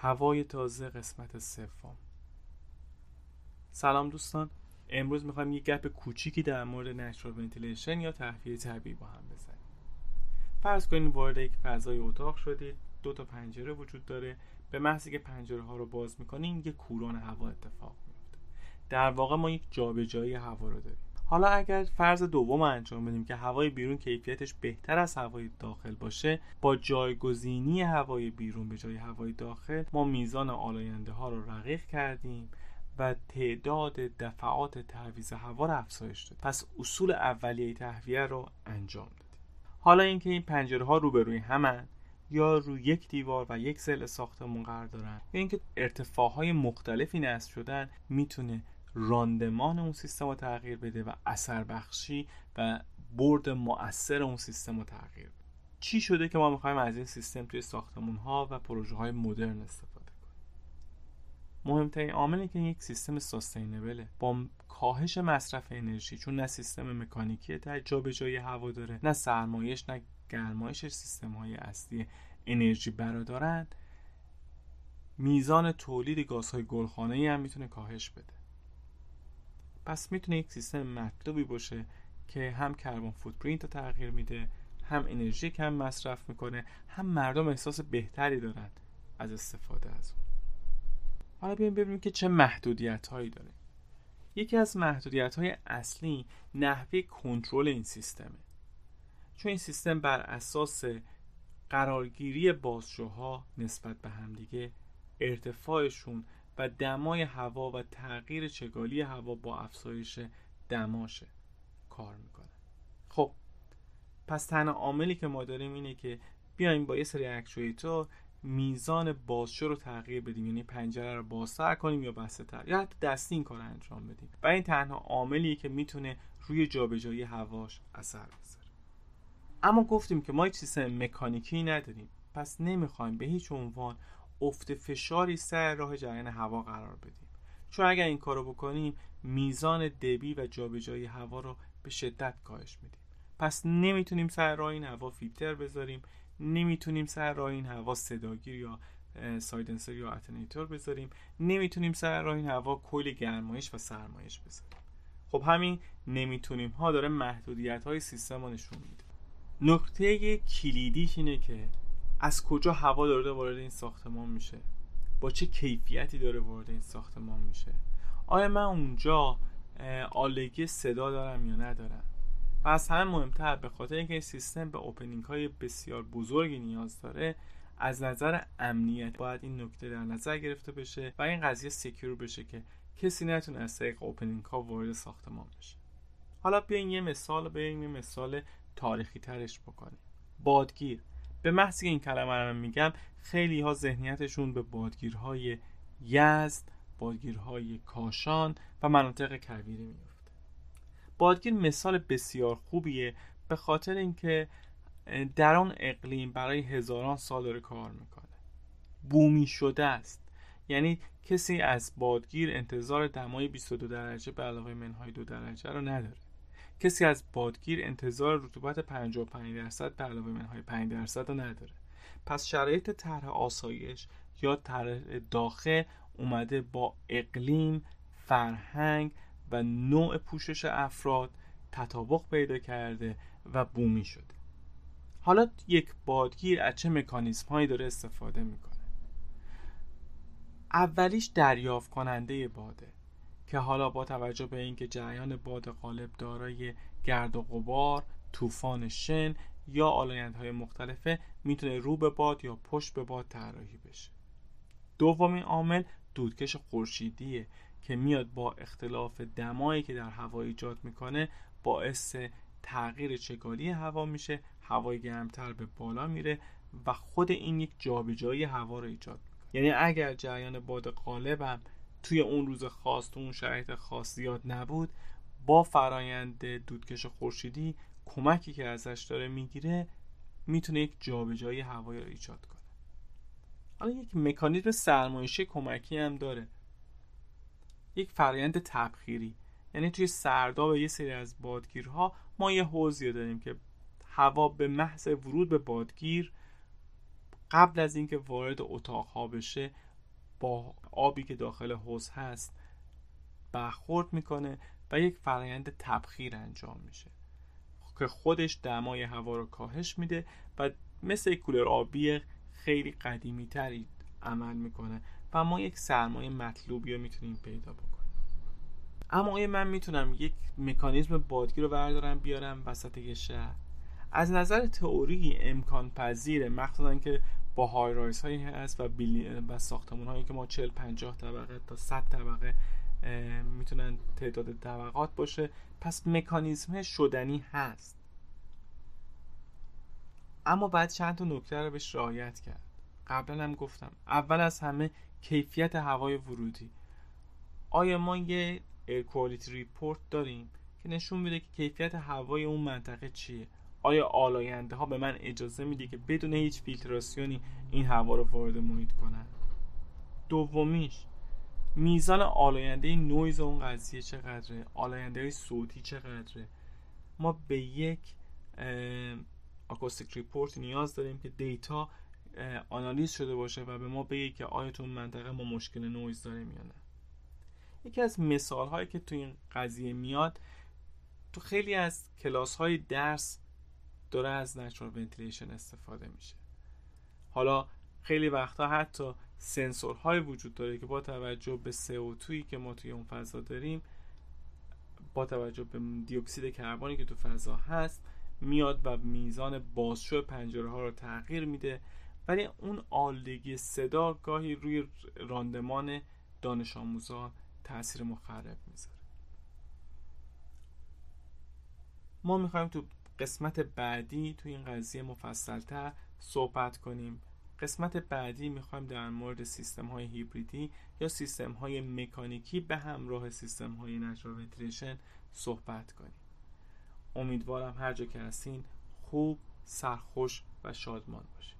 هوای تازه قسمت سوم. سلام دوستان. امروز می‌خوایم یه گپ کوچیکی در مورد natural ventilation یا تهویه طبیعی با هم بزنیم. فرض کنید وارد یک فضای اتاق شدید دو تا پنجره وجود داره. به محضی که پنجره ها رو باز می‌کنیم یه کوران هوا اتفاق میفته در واقع ما یک جابجایی هوا رو داریم. حالا اگر فرض دوم انجام بدیم که هوای بیرون کیفیتش بهتر از هوای داخل باشه با جایگزینی هوای بیرون به جای هوای داخل ما میزان آلاینده ها رو رقیق کردیم و تعداد دفعات تعویض هوا رو افزایش داد پس اصول اولیه تهویه رو انجام دادیم. حالا اینکه این پنجره ها روبروی همن یا روی یک دیوار و یک سل ساختمون قرار دارن یا اینکه ارتفاع های مختلفی نصب شدن می‌تونه راندمان اون سیستم رو تغییر بده و اثر بخشی و برد مؤثر اون سیستم رو تغییر بده. چی شده که ما می‌خوایم از این سیستم توی ساختمون ها و پروژه های مدرن استفاده کنیم؟ مهمترین عامل که یک سیستم سستینبله با کاهش مصرف انرژی چون نه سیستم مکانیکی جابجایی هوا داره نه سرمایش نه گرمایش سیستم های اصلی انرژی برادارند میزان تولید گازهای گلخانه ای هم می‌تونه کاهش بده. پس می‌تونه یک سیستم مطلوبی باشه که هم کربن فوتپرینت رو تغییر میده هم انرژی کم مصرف می‌کنه هم مردم احساس بهتری دارن از استفاده از اون. حالا بیایم ببینیم که چه محدودیت هایی داره. یکی از محدودیت های اصلی نحوه کنترل این سیستمه. چون این سیستم بر اساس قرارگیری بازشوها نسبت به همدیگه ارتفاعشون و دمای هوا و تغییر چگالی هوا با افزایش دماشه کار می‌کنه. خب پس تنها عاملی که ما داریم اینه که بیایم با یه سری اکچویتور میزان بازشو رو تغییر بدیم یعنی پنجره رو بازتر کنیم یا بسته تر یا حتی دستی این کار انجام بدیم. و این تنها عاملیه که می‌تونه روی جابجایی هواش اثر بذاره. اما گفتیم که ما هیچ سیستم مکانیکی نداریم. پس نمی‌خوایم به هیچ عنوان افت فشاری سر راه جریان هوا قرار بدیم. چون اگر این کارو بکنیم میزان دبی و جابجایی هوا رو به شدت کاهش میدیم. پس نمی‌تونیم سر راه این هوا فیلتر بذاریم نمی‌تونیم سر راه این هوا صداگیر یا silencer یا attenuator بذاریم نمی‌تونیم سر راه این هوا coil گرمایش و سرمایش بذاریم. خب همین نمی‌تونیم. ها داره محدودیت های سیستم رو نشون میده. نکته کلیدیش اینه که از کجا هوا داره وارد این ساختمان میشه؟ با چه کیفیتی داره وارد این ساختمان میشه؟ آیا من اونجا آلودگی صدا دارم یا ندارم؟ و از همه مهمتر به خاطر اینکه این سیستم به opening های بسیار بزرگی نیاز داره از نظر امنیت باید این نکته در نظر گرفته بشه و این قضیه secure بشه که کسی نتونه از طریق opening ها وارد ساختمان بشه. حالا بیاین یه مثال بیاین یه مثال تاریخی ترش بکنیم. بادگیر. به محض این کلمه رو میگم خیلی ها ذهنیتشون به بادگیرهای یزد بادگیرهای کاشان و مناطق کویری میفته بادگیر مثال بسیار خوبیه به خاطر اینکه در آن اقلیم برای هزاران سال داره کار می‌کنه. بومی شده است. یعنی کسی از بادگیر انتظار دمای 22 درجه به علاوه منهای دو درجه رو نداره. کسی از بادگیر انتظار رطوبت 55 درصد به علاوه منهای 5 درصد رو نداره. پس شرایط طرح آسایش یا طرح داخل اومده با اقلیم فرهنگ و نوع پوشش افراد تطابق پیدا کرده و بومی شده. حالا یک بادگیر از چه مکانیزم هایی داره استفاده می‌کنه؟ اولیش دریافت کننده باده. که حالا با توجه به اینکه جریان باد غالب دارای گرد و غبار، طوفان شن یا آلایندهای مختلفه می‌تونه رو به باد یا پشت به باد طراحی بشه. دومین عامل دودکش خورشیدیه که میاد با اختلاف دمایی که در هوا ایجاد می‌کنه باعث تغییر چگالی هوا میشه هوای گرمتر به بالا میره و خود این یک جابجایی هوا رو ایجاد می‌کنه یعنی اگر جریان باد غالب توی اون روز خاص تو اون شرایط خاص زیاد نبود. با فرایند دودکش خورشیدی کمکی که ازش داره می‌گیره می‌تونه یک جابجایی هوایی رو ایجاد کنه. حالا یک مکانیزم سرمایشی کمکی هم داره. یک فرایند تبخیری. یعنی توی سرداب یه سری از بادگیرها ما یه حوزی داریم که هوا به محض ورود به بادگیر قبل از اینکه وارد اتاق ها بشه با آبی که داخل حوض هست برخورد می‌کنه و یک فرایند تبخیر انجام میشه که خودش دمای هوا رو کاهش میده و مثل کولر آبی خیلی قدیمی تری عمل می‌کنه و ما یک سرمایه مطلوبی رو می‌تونیم پیدا بکنیم. اما آیا من می‌تونم یک مکانیزم بادگیر رو بردارم بیارم وسط یه شهر؟ از نظر تئوری امکان پذیره مخصوصا که با های رایس هایی هست و, و ساختمون هایی که ما 40 50 طبقه تا 100 طبقه می‌تونن تعداد طبقات باشه. پس مکانیزم شدنی هست. اما باید چند تا نکته رو بهش رعایت کرد. قبلا هم گفتم اول از همه کیفیت هوای ورودی. آیا ما یه air quality report داریم که نشون میده که کیفیت هوای اون منطقه چیه؟ آیا آلاینده ها به من اجازه میده که بدون هیچ فیلتراسیونی این هوا رو وارد محیط کنن؟ دومیش میزان آلاینده نویز اون قضیه چقدره؟ آلاینده صوتی چقدره؟ ما به یک acoustic report نیاز داریم که data analyze شده باشه و به ما بگه که آیا تو منطقه ما مشکل نویز داریم یا نه. یکی از مثال هایی که تو این قضیه میاد تو خیلی از کلاس های درس داره از نچرال ونتیلیشن استفاده میشه. حالا خیلی وقتا حتی سنسورهای وجود داره که با توجه به CO2 که ما توی اون فضا داریم با توجه به دیوکسید کربنی که تو فضا هست میاد و میزان بازشو پنجره ها رو تغییر میده. ولی اون آلودگی صدا گاهی روی راندمان دانش آموزا تاثیر مخرب می‌ذاره. ما می‌خوایم تو قسمت بعدی تو این قضیه مفصلتر صحبت کنیم. قسمت بعدی می‌خوایم در مورد سیستم های هیبریدی یا سیستم های مکانیکی به همراه سیستم های نچرال صحبت کنیم. امیدوارم هر جا که هستین خوب سرخوش و شادمان باشید